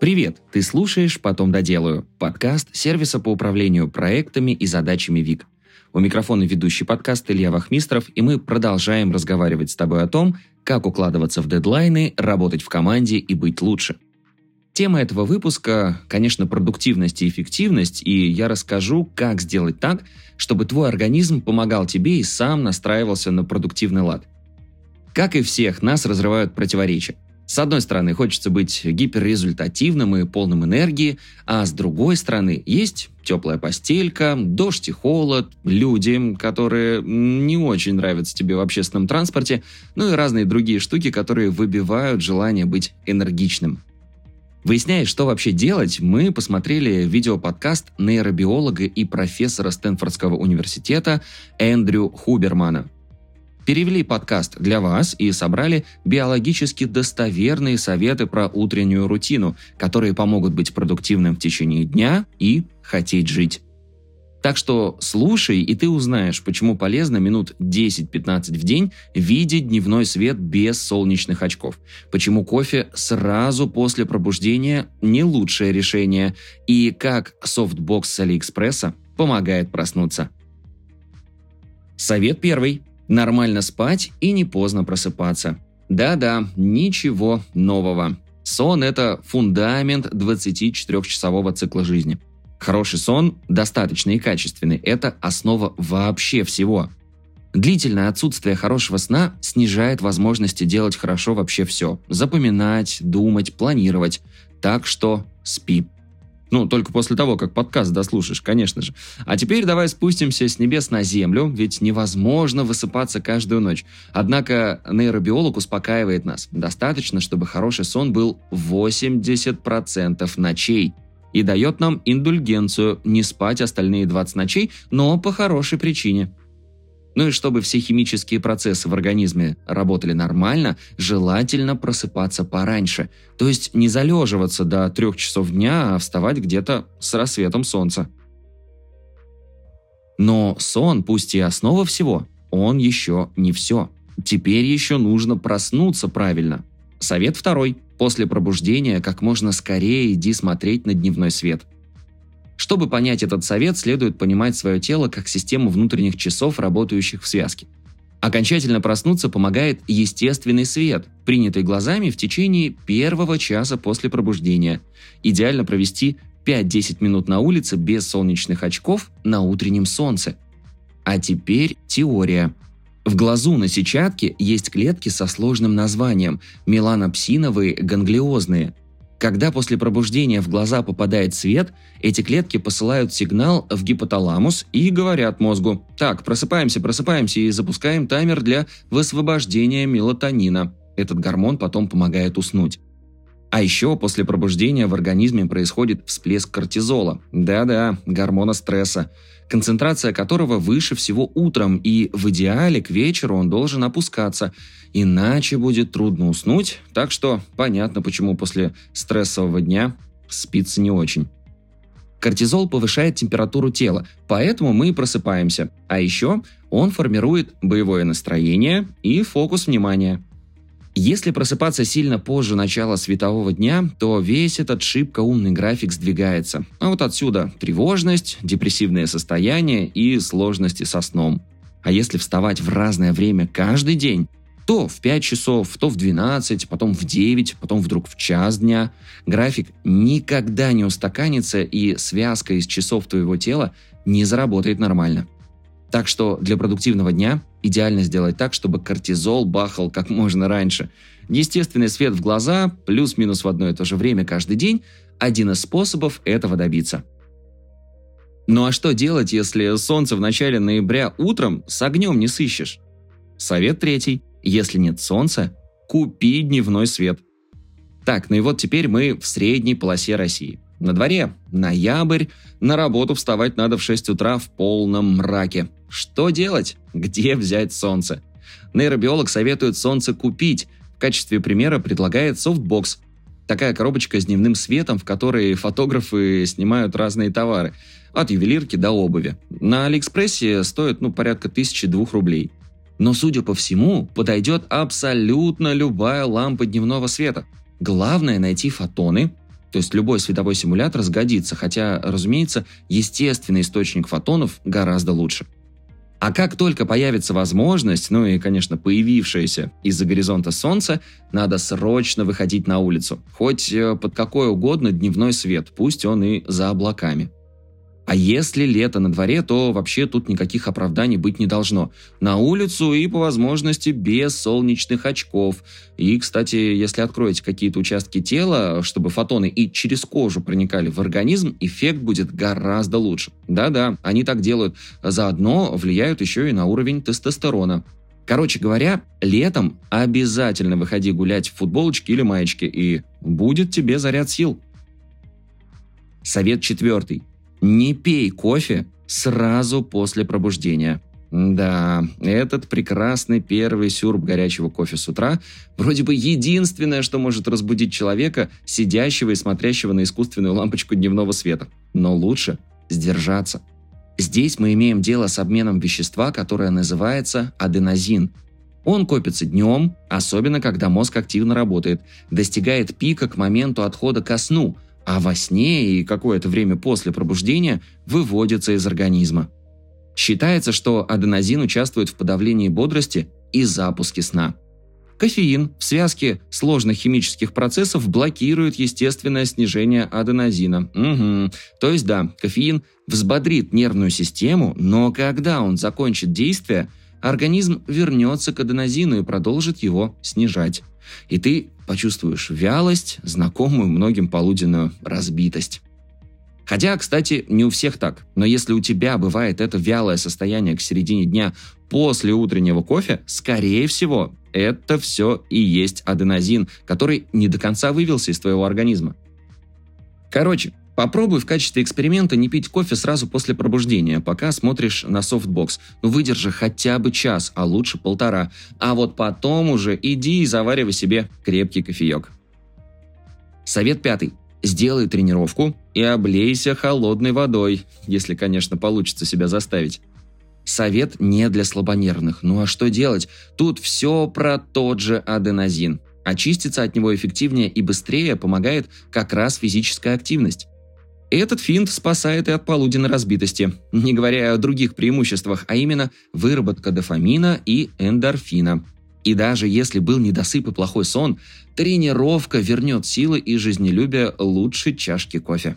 Привет! Ты слушаешь «Потом доделаю» – подкаст сервиса по управлению проектами и задачами ВИК. У микрофона ведущий подкаст Илья Вахмистров, и мы продолжаем разговаривать с тобой о том, как укладываться в дедлайны, работать в команде и быть лучше. Тема этого выпуска, конечно, продуктивность и эффективность, и я расскажу, как сделать так, чтобы твой организм помогал тебе и сам настраивался на продуктивный лад. Как и всех, нас разрывают противоречия – с одной стороны, хочется быть гиперрезультативным и полным энергии, а с другой стороны, есть теплая постелька, дождь и холод, люди, которые не очень нравятся тебе в общественном транспорте, ну и разные другие штуки, которые выбивают желание быть энергичным. Выясняя, что вообще делать, мы посмотрели видеоподкаст нейробиолога и профессора Стэнфордского университета Эндрю Хубермана – перевели подкаст для вас и собрали биологически достоверные советы про утреннюю рутину, которые помогут быть продуктивным в течение дня и хотеть жить. Так что слушай, и ты узнаешь, почему полезно минут 10-15 в день видеть дневной свет без солнечных очков, почему кофе сразу после пробуждения не лучшее решение, и как софтбокс с Алиэкспресса помогает проснуться. Совет первый. Нормально спать и не поздно просыпаться. Да-да, ничего нового. Сон – это фундамент 24-часового цикла жизни. Хороший сон, достаточный и качественный – это основа вообще всего. Длительное отсутствие хорошего сна снижает возможности делать хорошо вообще все. Запоминать, думать, планировать. Так что спи. Ну, только после того, как подкаст дослушаешь, конечно же. А теперь давай спустимся с небес на землю, ведь невозможно высыпаться каждую ночь. Однако нейробиолог успокаивает нас. Достаточно, чтобы хороший сон был 80% ночей. И дает нам индульгенцию не спать остальные 20 ночей, но по хорошей причине – ну и чтобы все химические процессы в организме работали нормально, желательно просыпаться пораньше. То есть не залеживаться до трех часов дня, а вставать где-то с рассветом солнца. Но сон, пусть и основа всего, он еще не все. Теперь еще нужно проснуться правильно. Совет второй. После пробуждения как можно скорее иди смотреть на дневной свет – чтобы понять этот совет, следует понимать свое тело как систему внутренних часов, работающих в связке. Окончательно проснуться помогает естественный свет, принятый глазами в течение первого часа после пробуждения. Идеально провести 5-10 минут на улице без солнечных очков на утреннем солнце. А теперь теория. В глазу на сетчатке есть клетки со сложным названием – меланопсиновые ганглиозные – когда после пробуждения в глаза попадает свет, эти клетки посылают сигнал в гипоталамус и говорят мозгу «Так, просыпаемся, просыпаемся и запускаем таймер для высвобождения мелатонина». Этот гормон потом помогает уснуть. А еще после пробуждения в организме происходит всплеск кортизола. Да-да, гормона стресса концентрация которого выше всего утром, и в идеале к вечеру он должен опускаться, иначе будет трудно уснуть, так что понятно, почему после стрессового дня спится не очень. Кортизол повышает температуру тела, поэтому мы просыпаемся. А еще он формирует боевое настроение и фокус внимания – если просыпаться сильно позже начала светового дня, то весь этот шибко умный график сдвигается. А вот отсюда тревожность, депрессивное состояние и сложности со сном. А если вставать в разное время каждый день, то в 5 часов, то в 12, потом в 9, потом вдруг в час дня. График никогда не устаканится, и связка из часов твоего тела не заработает нормально. Так что для продуктивного дня идеально сделать так, чтобы кортизол бахал как можно раньше. Естественный свет в глаза, плюс-минус в одно и то же время каждый день – один из способов этого добиться. Ну а что делать, если солнце в начале ноября утром с огнем не сыщешь? Совет третий. Если нет солнца, купи дневной свет. Так, ну и вот теперь мы в средней полосе России – на дворе ноябрь, на работу вставать надо в 6 утра в полном мраке. Что делать? Где взять солнце? Нейробиолог советует солнце купить. В качестве примера предлагает софтбокс. Такая коробочка с дневным светом, в которой фотографы снимают разные товары. От ювелирки до обуви. На Алиэкспрессе стоит ну, порядка тысячи двух рублей. Но, судя по всему, подойдет абсолютно любая лампа дневного света. Главное найти фотоны, То есть любой световой симулятор сгодится, хотя, разумеется, естественный источник фотонов гораздо лучше. А как только появится возможность, ну и, конечно, появившаяся из-за горизонта солнце, надо срочно выходить на улицу. Хоть э, под какой угодно дневной свет, пусть он и за облаками. А если лето на дворе, то вообще тут никаких оправданий быть не должно. На улицу и по возможности без солнечных очков. И, кстати, если откроете какие-то участки тела, чтобы фотоны и через кожу проникали в организм, эффект будет гораздо лучше. Да-да, они так делают. Заодно влияют еще и на уровень тестостерона. Короче говоря, летом обязательно выходи гулять в футболочке или маечке, и будет тебе заряд сил. Совет четвертый. Не пей кофе сразу после пробуждения. Да, этот прекрасный первый сюрб горячего кофе с утра вроде бы единственное, что может разбудить человека, сидящего и смотрящего на искусственную лампочку дневного света. Но лучше сдержаться. Здесь мы имеем дело с обменом вещества, которое называется аденозин. Он копится днем, особенно когда мозг активно работает, достигает пика к моменту отхода ко сну – а во сне и какое-то время после пробуждения выводится из организма. Считается, что аденозин участвует в подавлении бодрости и запуске сна. Кофеин в связке сложных химических процессов блокирует естественное снижение аденозина. Угу. То есть да, кофеин взбодрит нервную систему, но когда он закончит действие, организм вернется к аденозину и продолжит его снижать. И ты почувствуешь вялость, знакомую многим полуденную разбитость. Хотя, кстати, не у всех так, но если у тебя бывает это вялое состояние к середине дня после утреннего кофе, скорее всего, это все и есть аденозин, который не до конца вывелся из твоего организма. Короче, Попробуй в качестве эксперимента не пить кофе сразу после пробуждения, пока смотришь на софтбокс. Ну выдержи хотя бы час, а лучше полтора. А вот потом уже иди и заваривай себе крепкий кофеек. Совет пятый. Сделай тренировку и облейся холодной водой, если, конечно, получится себя заставить. Совет не для слабонервных. Ну а что делать? Тут все про тот же аденозин. Очиститься от него эффективнее и быстрее помогает как раз физическая активность. Этот финт спасает и от полуденной разбитости, не говоря о других преимуществах, а именно выработка дофамина и эндорфина. И даже если был недосып и плохой сон, тренировка вернет силы и жизнелюбие лучше чашки кофе.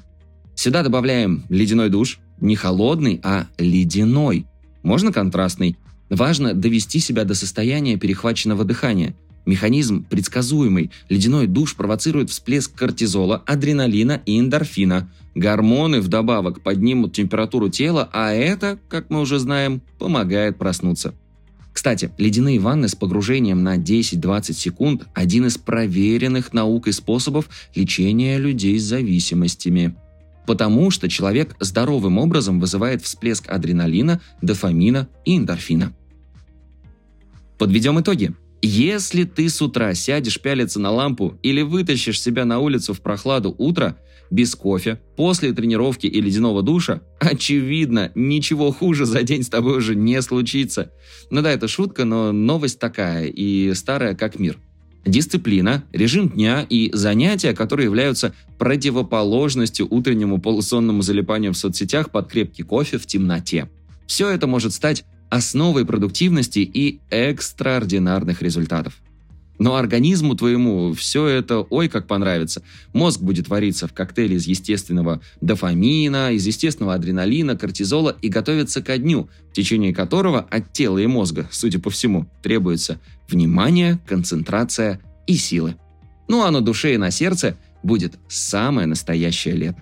Сюда добавляем ледяной душ, не холодный, а ледяной. Можно контрастный. Важно довести себя до состояния перехваченного дыхания – Механизм предсказуемый. Ледяной душ провоцирует всплеск кортизола, адреналина и эндорфина. Гормоны вдобавок поднимут температуру тела, а это, как мы уже знаем, помогает проснуться. Кстати, ледяные ванны с погружением на 10-20 секунд – один из проверенных наукой способов лечения людей с зависимостями. Потому что человек здоровым образом вызывает всплеск адреналина, дофамина и эндорфина. Подведем итоги. Если ты с утра сядешь пялиться на лампу или вытащишь себя на улицу в прохладу утра, без кофе, после тренировки и ледяного душа, очевидно, ничего хуже за день с тобой уже не случится. Ну да, это шутка, но новость такая и старая как мир. Дисциплина, режим дня и занятия, которые являются противоположностью утреннему полусонному залипанию в соцсетях под крепкий кофе в темноте. Все это может стать основой продуктивности и экстраординарных результатов. Но организму твоему все это ой как понравится. Мозг будет вариться в коктейле из естественного дофамина, из естественного адреналина, кортизола и готовиться ко дню, в течение которого от тела и мозга, судя по всему, требуется внимание, концентрация и силы. Ну а на душе и на сердце будет самое настоящее лето.